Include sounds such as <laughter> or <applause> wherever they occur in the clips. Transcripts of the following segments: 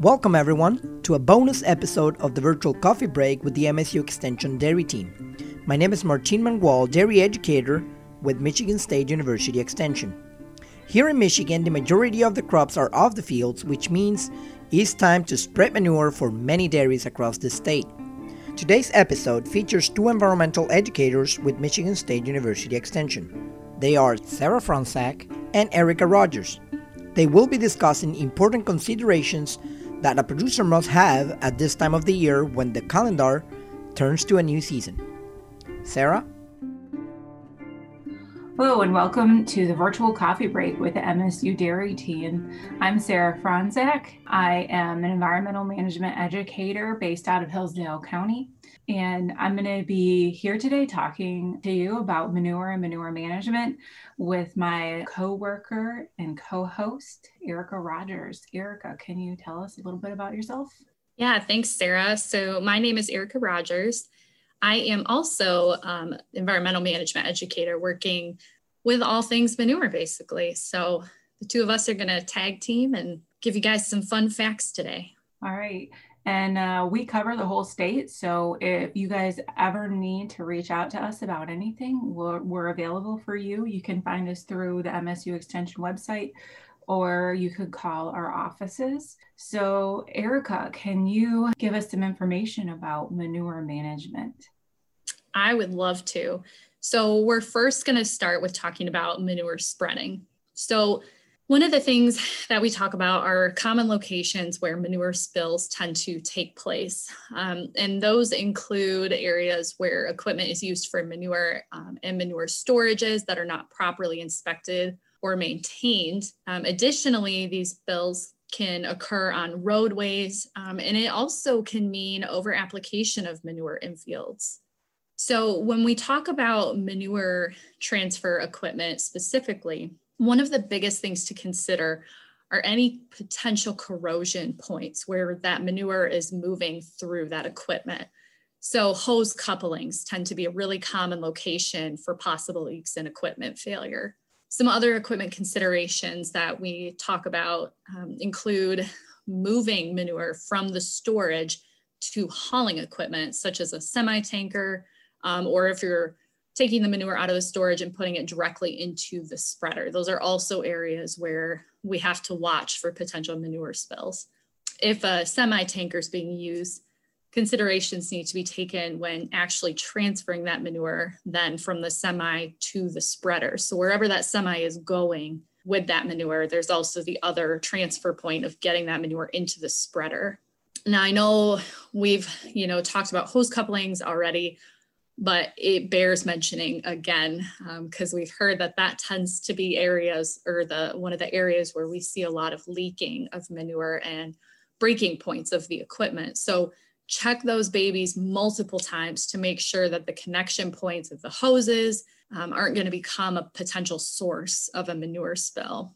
Welcome, everyone, to a bonus episode of the virtual coffee break with the MSU Extension Dairy Team. My name is Martin Mangual, dairy educator with Michigan State University Extension. Here in Michigan, the majority of the crops are off the fields, which means it's time to spread manure for many dairies across the state. Today's episode features two environmental educators with Michigan State University Extension. They are Sarah Fronczak and Erica Rogers. They will be discussing important considerations that a producer must have at this time of the year when the calendar turns to a new season. Sarah? Hello and welcome to the virtual coffee break with the MSU Dairy Team. I'm Sarah Fronczak. I am an environmental management educator based out of Hillsdale County. And I'm going to be here today talking to you about manure and manure management with my co-worker and co-host, Erica Rogers. Erica, can you tell us a little bit about yourself? Yeah, thanks, Sarah. So my name is Erica Rogers. I am also um, environmental management educator working with all things manure, basically. So the two of us are going to tag team and give you guys some fun facts today. All right. And uh, we cover the whole state. So if you guys ever need to reach out to us about anything, we're, we're available for you. You can find us through the MSU Extension website or you could call our offices. So, Erica, can you give us some information about manure management? I would love to. So, we're first going to start with talking about manure spreading. So, one of the things that we talk about are common locations where manure spills tend to take place. Um, and those include areas where equipment is used for manure um, and manure storages that are not properly inspected or maintained. Um, additionally, these spills can occur on roadways, um, and it also can mean over application of manure in fields. So, when we talk about manure transfer equipment specifically, one of the biggest things to consider are any potential corrosion points where that manure is moving through that equipment. So, hose couplings tend to be a really common location for possible leaks and equipment failure. Some other equipment considerations that we talk about um, include moving manure from the storage to hauling equipment, such as a semi tanker, um, or if you're taking the manure out of the storage and putting it directly into the spreader. Those are also areas where we have to watch for potential manure spills. If a semi tanker is being used, considerations need to be taken when actually transferring that manure then from the semi to the spreader. So wherever that semi is going with that manure, there's also the other transfer point of getting that manure into the spreader. Now I know we've, you know, talked about hose couplings already but it bears mentioning again because um, we've heard that that tends to be areas or the one of the areas where we see a lot of leaking of manure and breaking points of the equipment so check those babies multiple times to make sure that the connection points of the hoses um, aren't going to become a potential source of a manure spill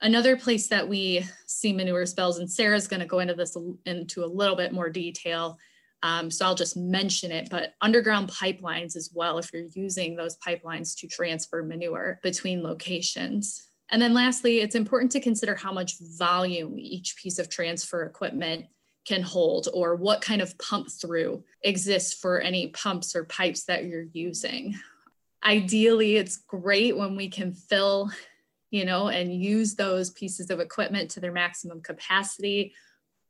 another place that we see manure spills and sarah's going to go into this into a little bit more detail um, so I'll just mention it, but underground pipelines as well, if you're using those pipelines to transfer manure between locations. And then lastly, it's important to consider how much volume each piece of transfer equipment can hold or what kind of pump through exists for any pumps or pipes that you're using. Ideally, it's great when we can fill, you know, and use those pieces of equipment to their maximum capacity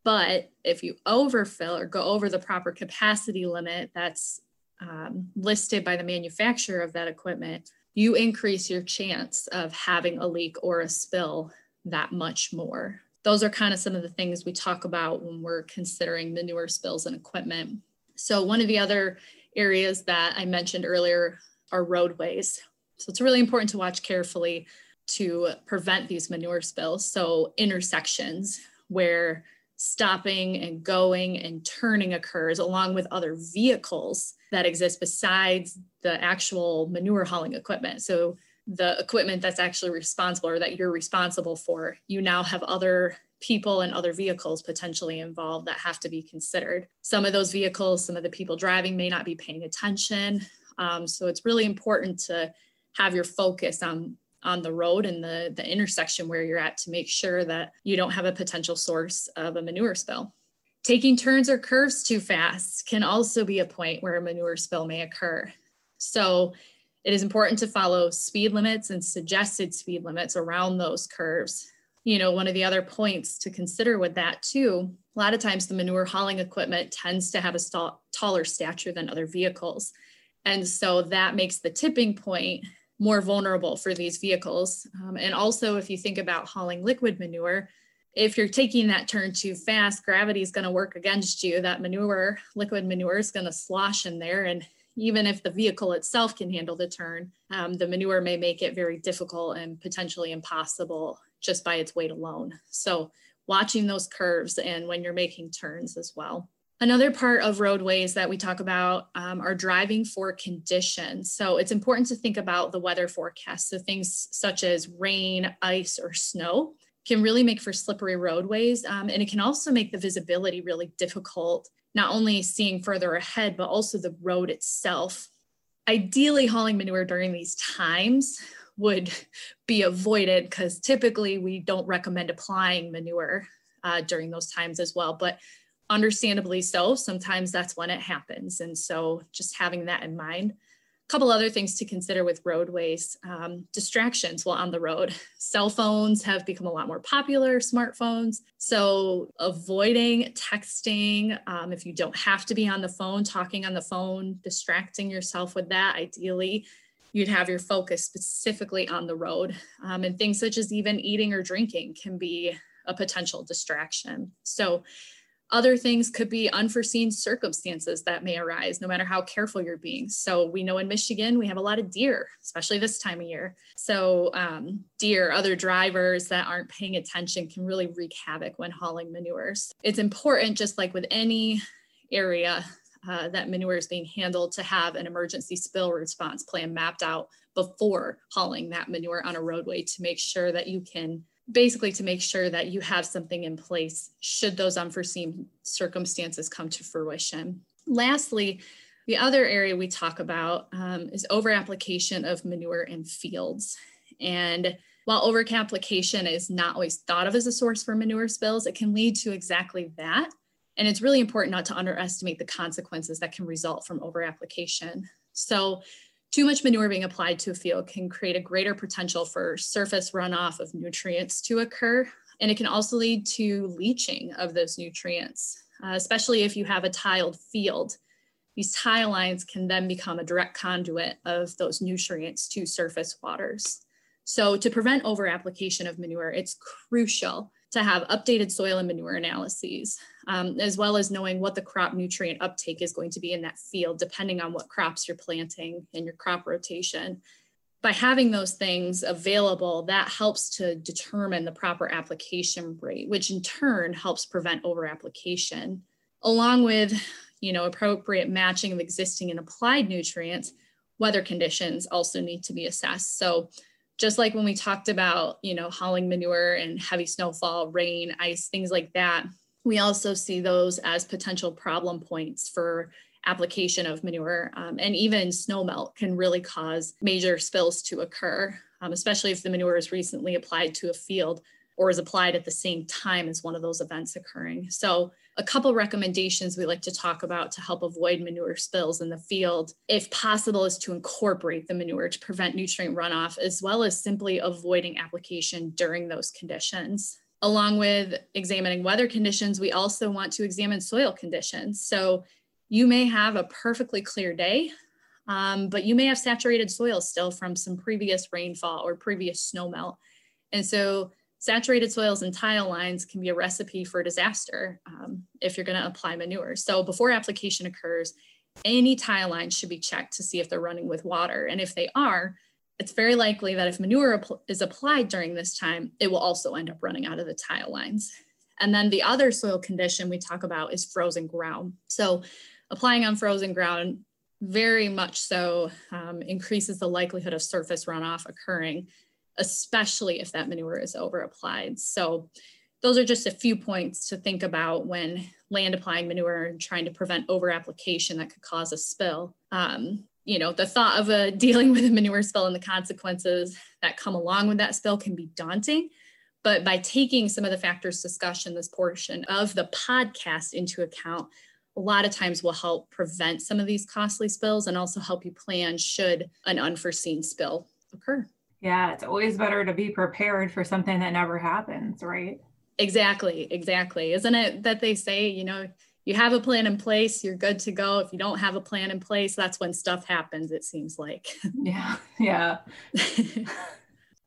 but if you overfill or go over the proper capacity limit that's um, listed by the manufacturer of that equipment, you increase your chance of having a leak or a spill that much more. Those are kind of some of the things we talk about when we're considering manure spills and equipment. So, one of the other areas that I mentioned earlier are roadways. So, it's really important to watch carefully to prevent these manure spills. So, intersections where stopping and going and turning occurs along with other vehicles that exist besides the actual manure hauling equipment. So the equipment that's actually responsible or that you're responsible for, you now have other people and other vehicles potentially involved that have to be considered. Some of those vehicles, some of the people driving may not be paying attention. Um, so it's really important to have your focus on on the road and the, the intersection where you're at to make sure that you don't have a potential source of a manure spill. Taking turns or curves too fast can also be a point where a manure spill may occur. So it is important to follow speed limits and suggested speed limits around those curves. You know, one of the other points to consider with that too, a lot of times the manure hauling equipment tends to have a st- taller stature than other vehicles. And so that makes the tipping point more vulnerable for these vehicles. Um, and also, if you think about hauling liquid manure, if you're taking that turn too fast, gravity is going to work against you. That manure, liquid manure, is going to slosh in there. And even if the vehicle itself can handle the turn, um, the manure may make it very difficult and potentially impossible just by its weight alone. So, watching those curves and when you're making turns as well. Another part of roadways that we talk about um, are driving for conditions. So it's important to think about the weather forecast. So things such as rain, ice, or snow can really make for slippery roadways. Um, and it can also make the visibility really difficult, not only seeing further ahead, but also the road itself. Ideally, hauling manure during these times would be avoided because typically we don't recommend applying manure uh, during those times as well. But understandably so, sometimes that's when it happens. And so just having that in mind couple other things to consider with roadways. Um, distractions while on the road. <laughs> Cell phones have become a lot more popular smartphones. So avoiding texting um, if you don't have to be on the phone talking on the phone distracting yourself with that ideally you'd have your focus specifically on the road. Um, and things such as even eating or drinking can be a potential distraction. So other things could be unforeseen circumstances that may arise, no matter how careful you're being. So, we know in Michigan, we have a lot of deer, especially this time of year. So, um, deer, other drivers that aren't paying attention can really wreak havoc when hauling manures. It's important, just like with any area uh, that manure is being handled, to have an emergency spill response plan mapped out before hauling that manure on a roadway to make sure that you can basically to make sure that you have something in place should those unforeseen circumstances come to fruition. Lastly, the other area we talk about um, is over application of manure in fields. And while over application is not always thought of as a source for manure spills, it can lead to exactly that. And it's really important not to underestimate the consequences that can result from over application. So too much manure being applied to a field can create a greater potential for surface runoff of nutrients to occur. And it can also lead to leaching of those nutrients, uh, especially if you have a tiled field. These tile lines can then become a direct conduit of those nutrients to surface waters. So, to prevent over application of manure, it's crucial to have updated soil and manure analyses, um, as well as knowing what the crop nutrient uptake is going to be in that field, depending on what crops you're planting and your crop rotation. By having those things available, that helps to determine the proper application rate, which in turn helps prevent over application, along with you know, appropriate matching of existing and applied nutrients, weather conditions also need to be assessed. So just like when we talked about, you know, hauling manure and heavy snowfall, rain, ice, things like that, we also see those as potential problem points for application of manure. Um, and even snowmelt can really cause major spills to occur, um, especially if the manure is recently applied to a field or is applied at the same time as one of those events occurring. So a couple recommendations we like to talk about to help avoid manure spills in the field, if possible, is to incorporate the manure to prevent nutrient runoff, as well as simply avoiding application during those conditions. Along with examining weather conditions, we also want to examine soil conditions. So you may have a perfectly clear day, um, but you may have saturated soil still from some previous rainfall or previous snowmelt. And so saturated soils and tile lines can be a recipe for disaster um, if you're going to apply manure. So before application occurs, any tile lines should be checked to see if they're running with water. And if they are, it's very likely that if manure is applied during this time, it will also end up running out of the tile lines. And then the other soil condition we talk about is frozen ground. So applying on frozen ground very much so um, increases the likelihood of surface runoff occurring especially if that manure is over applied. So those are just a few points to think about when land applying manure and trying to prevent over application that could cause a spill. Um, you know, the thought of uh, a <laughs> dealing with a manure spill and the consequences that come along with that spill can be daunting. But by taking some of the factors discussed in this portion of the podcast into account, a lot of times will help prevent some of these costly spills and also help you plan should an unforeseen spill occur. Yeah, it's always better to be prepared for something that never happens, right? Exactly, exactly. Isn't it that they say, you know, you have a plan in place, you're good to go. If you don't have a plan in place, that's when stuff happens, it seems like. <laughs> Yeah, yeah.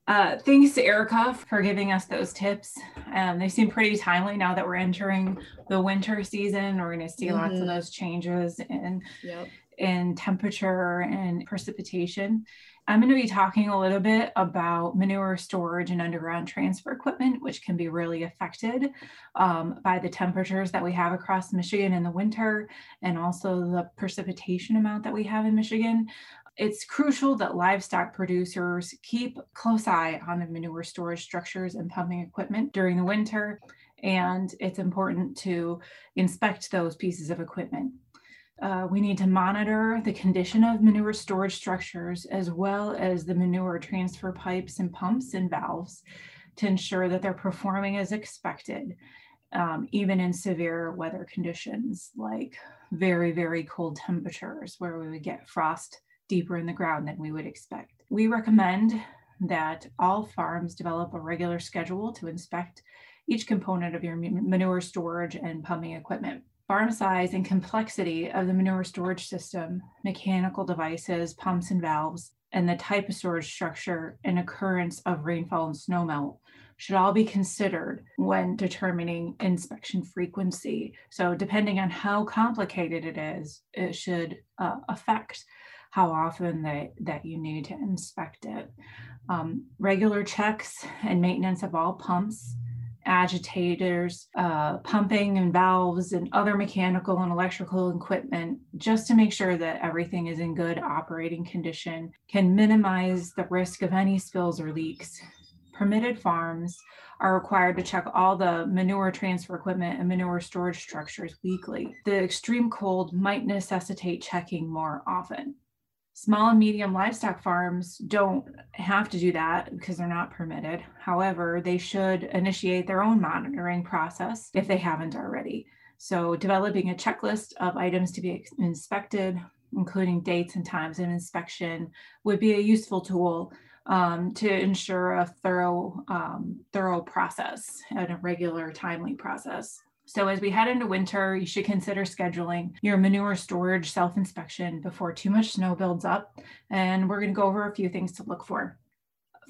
uh, thanks to Erica for giving us those tips. Um, they seem pretty timely now that we're entering the winter season. We're going to see mm-hmm. lots of mm-hmm. those changes in, yep. in temperature and precipitation. I'm going to be talking a little bit about manure storage and underground transfer equipment, which can be really affected um, by the temperatures that we have across Michigan in the winter and also the precipitation amount that we have in Michigan. It's crucial that livestock producers keep close eye on the manure storage structures and pumping equipment during the winter. And it's important to inspect those pieces of equipment. Uh, we need to monitor the condition of manure storage structures as well as the manure transfer pipes and pumps and valves to ensure that they're performing as expected, um, even in severe weather conditions like very, very cold temperatures where we would get frost deeper in the ground than we would expect. We recommend that all farms develop a regular schedule to inspect each component of your manure storage and pumping equipment farm size and complexity of the manure storage system, mechanical devices, pumps and valves, and the type of storage structure and occurrence of rainfall and snowmelt should all be considered when determining inspection frequency. So, depending on how complicated it is, it should uh, affect how often that, that you need to inspect it. Um, regular checks and maintenance of all pumps agitators, uh, pumping and valves, and other mechanical and electrical equipment, just to make sure that everything is in good operating condition, can minimize the risk of any spills or leaks. Permitted farms are required to check all the manure transfer equipment and manure storage structures weekly. The extreme cold might necessitate checking more often small and medium livestock farms don't have to do that because they're not permitted. However, they should initiate their own monitoring process if they haven't already. So, developing a checklist of items to be inspected, including dates and times of inspection, would be a useful tool um, to ensure a thorough, um, thorough process and a regular, timely process. So, as we head into winter, you should consider scheduling your manure storage self inspection before too much snow builds up. And we're going to go over a few things to look for.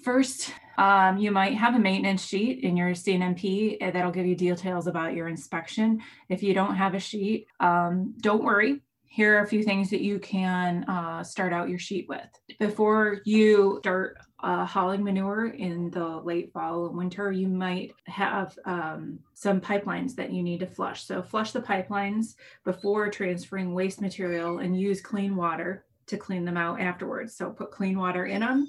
First, um, you might have a maintenance sheet in your CNMP that'll give you details about your inspection. If you don't have a sheet, um, don't worry here are a few things that you can uh, start out your sheet with. Before you start uh, hauling manure in the late fall and winter, you might have um, some pipelines that you need to flush. So flush the pipelines before transferring waste material and use clean water to clean them out afterwards. So put clean water in them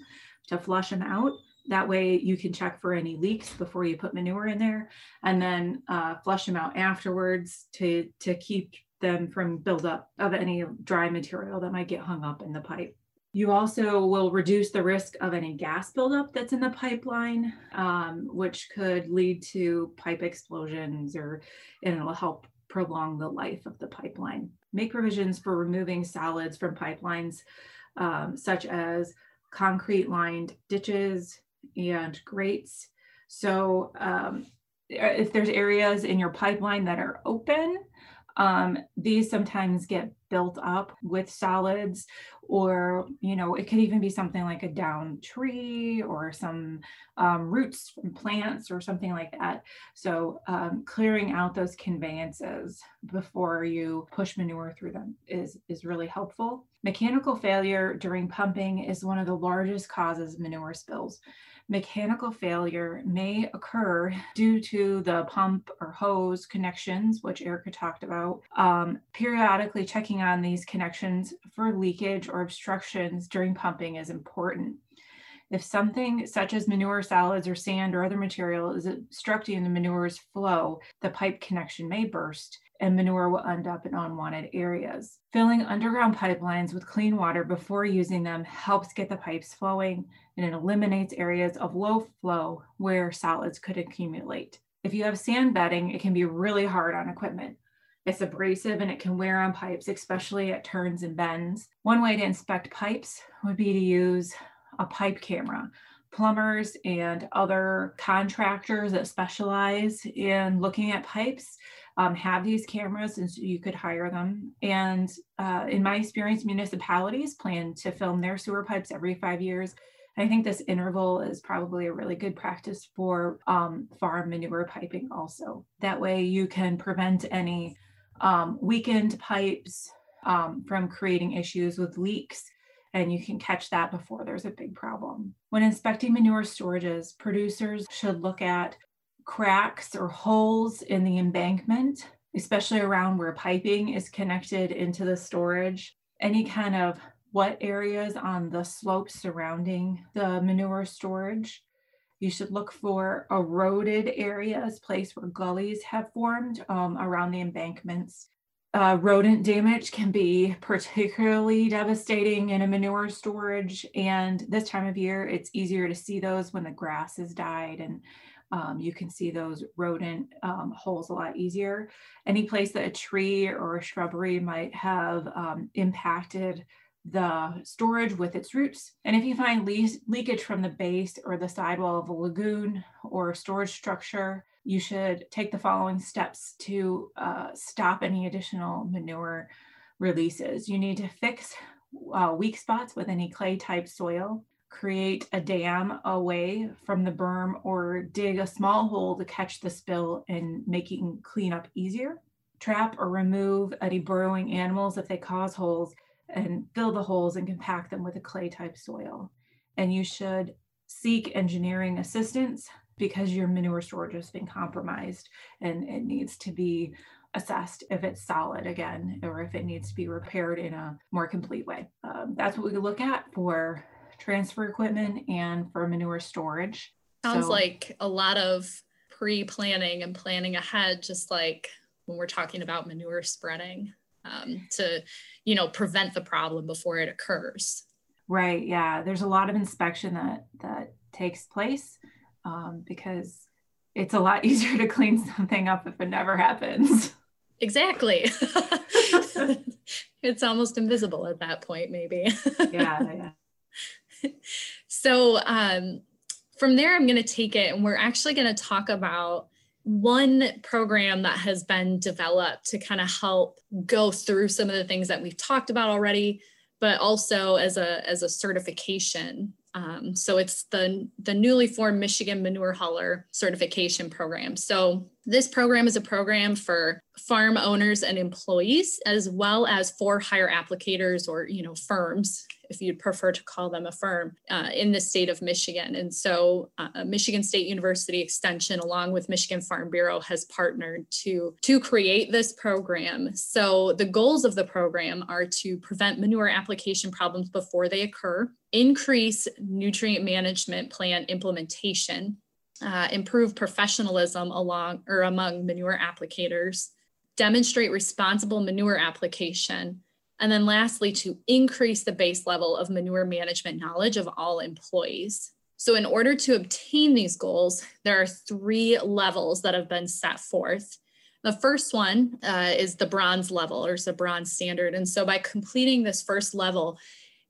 to flush them out. That way you can check for any leaks before you put manure in there and then uh, flush them out afterwards to, to keep them from buildup of any dry material that might get hung up in the pipe. You also will reduce the risk of any gas buildup that's in the pipeline, um, which could lead to pipe explosions or and it'll help prolong the life of the pipeline. Make provisions for removing solids from pipelines, um, such as concrete lined ditches and grates. So um, if there's areas in your pipeline that are open, um, these sometimes get built up with solids or you know it could even be something like a down tree or some um, roots from plants or something like that. So um, clearing out those conveyances before you push manure through them is is really helpful. Mechanical failure during pumping is one of the largest causes of manure spills mechanical failure may occur due to the pump or hose connections, which Erica talked about. Um, periodically checking on these connections for leakage or obstructions during pumping is important. If something such as manure, solids, or sand or other material is obstructing the manure's flow, the pipe connection may burst and manure will end up in unwanted areas. Filling underground pipelines with clean water before using them helps get the pipes flowing and it eliminates areas of low flow where solids could accumulate. If you have sand bedding, it can be really hard on equipment. It's abrasive and it can wear on pipes, especially at turns and bends. One way to inspect pipes would be to use a pipe camera. Plumbers and other contractors that specialize in looking at pipes um, have these cameras and so you could hire them. And uh, in my experience, municipalities plan to film their sewer pipes every five years. I think this interval is probably a really good practice for um, farm manure piping also. That way you can prevent any um, weakened pipes um, from creating issues with leaks and you can catch that before there's a big problem. When inspecting manure storages, producers should look at cracks or holes in the embankment, especially around where piping is connected into the storage. Any kind of wet areas on the slopes surrounding the manure storage. You should look for eroded areas, place where gullies have formed um, around the embankments uh, rodent damage can be particularly devastating in a manure storage. And this time of year, it's easier to see those when the grass has died and um, you can see those rodent um, holes a lot easier. Any place that a tree or a shrubbery might have um, impacted the storage with its roots. And if you find le leakage from the base or the sidewall of a lagoon or storage structure, you should take the following steps to uh, stop any additional manure releases. You need to fix uh, weak spots with any clay type soil, create a dam away from the berm or dig a small hole to catch the spill and making cleanup easier. Trap or remove any burrowing animals if they cause holes and fill the holes and compact them with a clay type soil. And you should seek engineering assistance because your manure storage has been compromised and it needs to be assessed if it's solid again or if it needs to be repaired in a more complete way. Um, that's what we look at for transfer equipment and for manure storage. Sounds so, like a lot of pre planning and planning ahead, just like when we're talking about manure spreading um, to, you know, prevent the problem before it occurs. Right. Yeah. There's a lot of inspection that that takes place um, because it's a lot <laughs> easier to clean something up if it never happens. Exactly. <laughs> it's almost invisible at that point, maybe. yeah, yeah. So um, from there, I'm going to take it and we're actually going to talk about one program that has been developed to kind of help go through some of the things that we've talked about already but also as a as a certification um, so it's the, the newly formed Michigan Manure Hauler Certification Program. So this program is a program for farm owners and employees, as well as for hire applicators or you know firms if you'd prefer to call them a firm, uh, in the state of Michigan. And so uh, Michigan State University Extension, along with Michigan Farm Bureau, has partnered to, to create this program. So the goals of the program are to prevent manure application problems before they occur, increase nutrient management plan implementation, uh, improve professionalism along or among manure applicators, demonstrate responsible manure application, and then lastly, to increase the base level of manure management knowledge of all employees. So, in order to obtain these goals, there are three levels that have been set forth. The first one uh, is the bronze level or the bronze standard. And so, by completing this first level,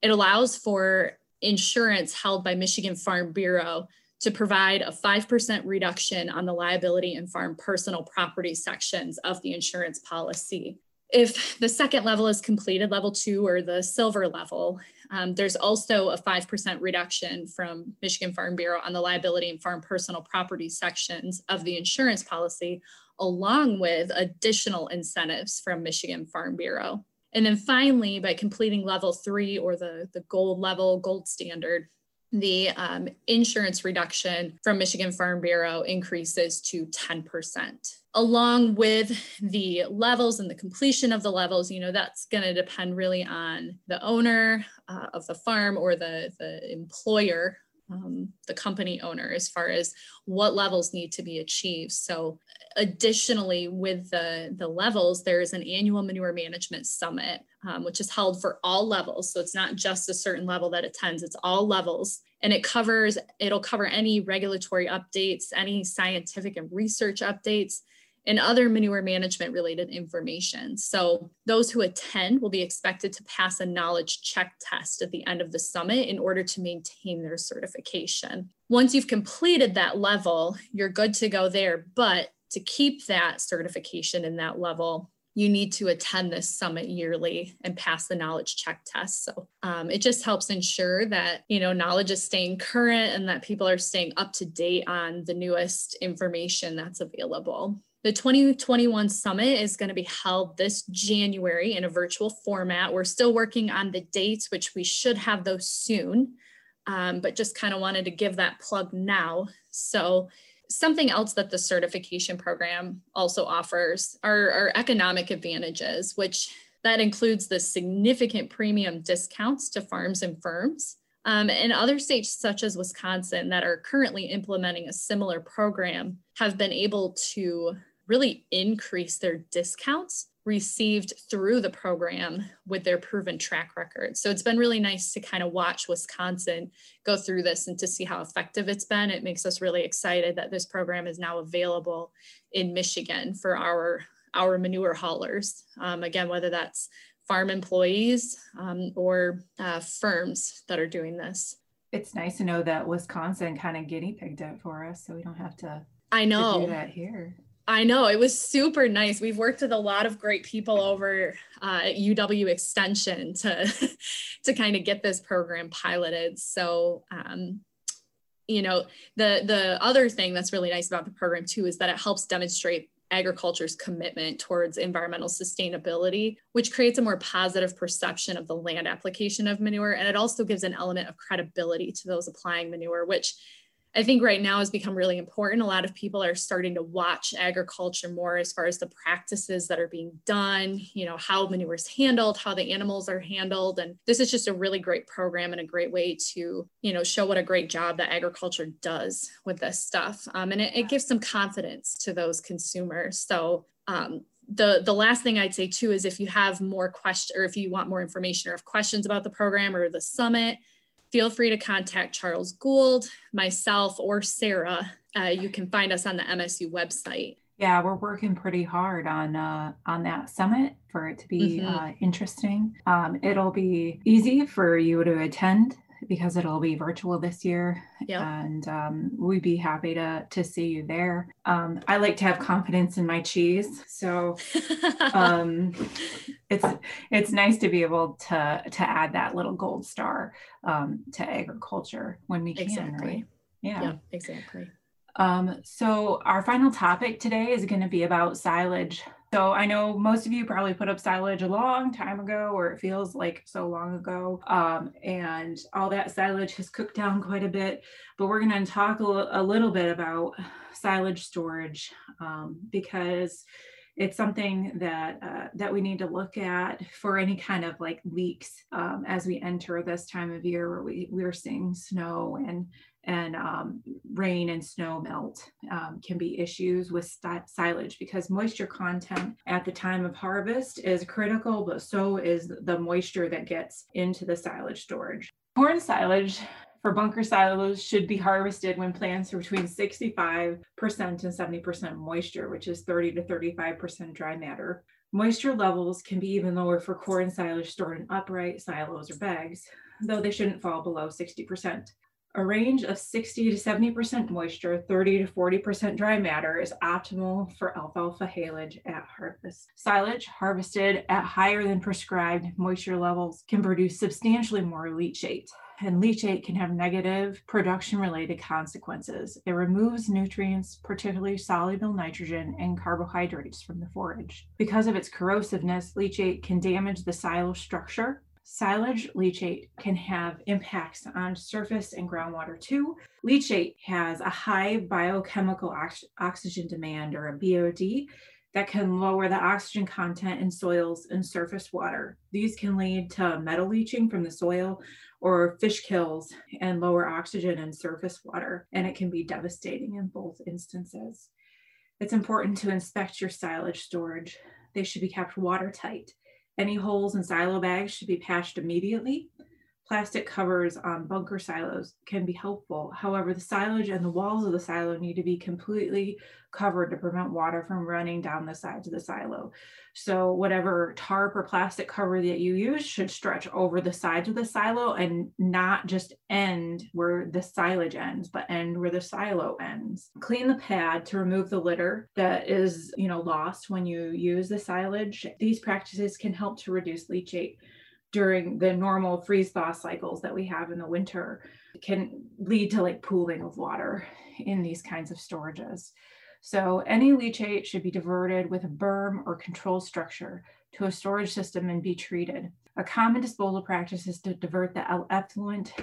it allows for insurance held by Michigan Farm Bureau to provide a 5% reduction on the liability and farm personal property sections of the insurance policy if the second level is completed, level two or the silver level, um, there's also a 5% reduction from Michigan Farm Bureau on the liability and farm personal property sections of the insurance policy, along with additional incentives from Michigan Farm Bureau. And then finally, by completing level three or the, the gold level, gold standard, the um, insurance reduction from Michigan Farm Bureau increases to 10%. Along with the levels and the completion of the levels, you know, that's going to depend really on the owner uh, of the farm or the, the employer um, the company owner as far as what levels need to be achieved. So, additionally, with the, the levels, there is an annual manure management summit, um, which is held for all levels. So, it's not just a certain level that attends, it's all levels. And it covers, it'll cover any regulatory updates, any scientific and research updates, and other manure management related information. So those who attend will be expected to pass a knowledge check test at the end of the summit in order to maintain their certification. Once you've completed that level, you're good to go there. But to keep that certification in that level, you need to attend this summit yearly and pass the knowledge check test. So um, it just helps ensure that you know knowledge is staying current and that people are staying up to date on the newest information that's available. The 2021 summit is going to be held this January in a virtual format. We're still working on the dates, which we should have those soon, um, but just kind of wanted to give that plug now. So, something else that the certification program also offers are, are economic advantages, which that includes the significant premium discounts to farms and firms. Um, and other states, such as Wisconsin, that are currently implementing a similar program, have been able to really increase their discounts received through the program with their proven track record. So it's been really nice to kind of watch Wisconsin go through this and to see how effective it's been. It makes us really excited that this program is now available in Michigan for our our manure haulers. Um, again, whether that's farm employees um, or uh, firms that are doing this. It's nice to know that Wisconsin kind of guinea pigged it for us, so we don't have to. I know to do that here. I know it was super nice. We've worked with a lot of great people over uh, at UW Extension to <laughs> to kind of get this program piloted. So, um, you know, the the other thing that's really nice about the program too is that it helps demonstrate agriculture's commitment towards environmental sustainability, which creates a more positive perception of the land application of manure, and it also gives an element of credibility to those applying manure, which I think right now has become really important. A lot of people are starting to watch agriculture more as far as the practices that are being done, you know, how manure is handled, how the animals are handled. And this is just a really great program and a great way to, you know, show what a great job that agriculture does with this stuff. Um, and it, it gives some confidence to those consumers. So um, the the last thing I'd say too is if you have more questions or if you want more information or have questions about the program or the summit, feel free to contact Charles Gould, myself, or Sarah. Uh, you can find us on the MSU website. Yeah, we're working pretty hard on uh, on that summit for it to be mm-hmm. uh, interesting. Um, it'll be easy for you to attend because it'll be virtual this year. Yep. And um, we'd be happy to to see you there. Um, I like to have confidence in my cheese, so <laughs> um, it's it's nice to be able to to add that little gold star um, to agriculture when we can. Exactly. Right? Yeah. yeah. Exactly. Um, so our final topic today is going to be about silage. So I know most of you probably put up silage a long time ago, or it feels like so long ago. Um, and all that silage has cooked down quite a bit. But we're going to talk a, little bit about silage storage um, because it's something that uh, that we need to look at for any kind of like leaks um, as we enter this time of year where we we're seeing snow and and um, rain and snow melt um, can be issues with st- silage because moisture content at the time of harvest is critical, but so is the moisture that gets into the silage storage. Corn silage for bunker silos should be harvested when plants are between 65% and 70% moisture, which is 30 to 35% dry matter. Moisture levels can be even lower for corn silage stored in upright silos or bags, though they shouldn't fall below 60%. A range of 60 to 70% moisture, 30 to 40% dry matter is optimal for alfalfa haylage at harvest. Silage harvested at higher than prescribed moisture levels can produce substantially more leachate and leachate can have negative production related consequences. It removes nutrients, particularly soluble nitrogen and carbohydrates from the forage. Because of its corrosiveness, leachate can damage the silo structure Silage leachate can have impacts on surface and groundwater too. Leachate has a high biochemical ox- oxygen demand or a BOD that can lower the oxygen content in soils and surface water. These can lead to metal leaching from the soil or fish kills and lower oxygen in surface water, and it can be devastating in both instances. It's important to inspect your silage storage. They should be kept watertight. Any holes in silo bags should be patched immediately plastic covers on bunker silos can be helpful. However, the silage and the walls of the silo need to be completely covered to prevent water from running down the sides of the silo. So whatever tarp or plastic cover that you use should stretch over the sides of the silo and not just end where the silage ends, but end where the silo ends. Clean the pad to remove the litter that is, you know, lost when you use the silage. These practices can help to reduce leachate during the normal freeze thaw cycles that we have in the winter can lead to like pooling of water in these kinds of storages. So any leachate should be diverted with a berm or control structure to a storage system and be treated. A common disposal practice is to divert the effluent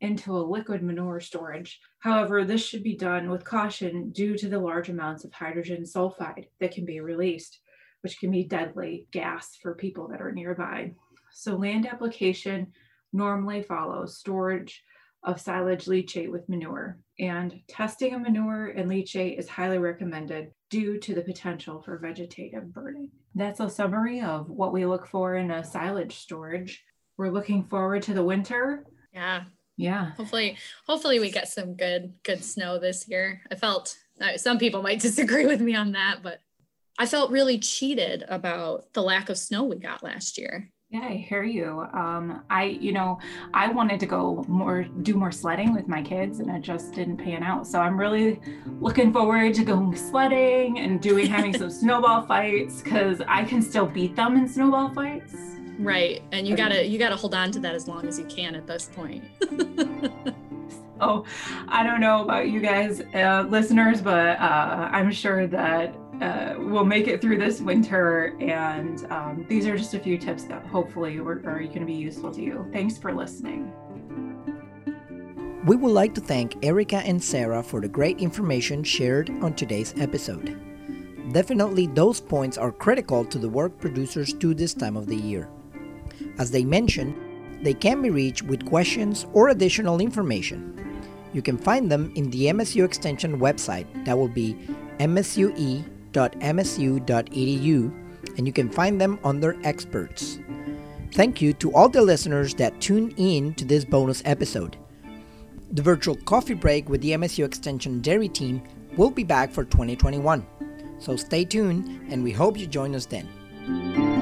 into a liquid manure storage. However, this should be done with caution due to the large amounts of hydrogen sulfide that can be released, which can be deadly gas for people that are nearby. So land application normally follows storage of silage leachate with manure. And testing of manure and leachate is highly recommended due to the potential for vegetative burning. That's a summary of what we look for in a silage storage. We're looking forward to the winter. Yeah. Yeah. Hopefully, hopefully we get some good good snow this year. I felt some people might <laughs> disagree with me on that, but I felt really cheated about the lack of snow we got last year. Yeah, I hear you. Um, I, you know, I wanted to go more, do more sledding with my kids, and it just didn't pan out. So I'm really looking forward to going sledding and doing having some <laughs> snowball fights because I can still beat them in snowball fights. Right, and you gotta you gotta hold on to that as long as you can at this point. <laughs> oh, I don't know about you guys, uh, listeners, but uh, I'm sure that uh, we'll make it through this winter. And um, these are just a few tips that hopefully are, are going to be useful to you. Thanks for listening. We would like to thank Erica and Sarah for the great information shared on today's episode. Definitely, those points are critical to the work producers do this time of the year. As they mentioned, they can be reached with questions or additional information. You can find them in the MSU Extension website, that will be msue www.msu.edu and you can find them under experts. Thank you to all the listeners that tuned in to this bonus episode. The virtual coffee break with the MSU Extension Dairy team will be back for 2021. So stay tuned and we hope you join us then.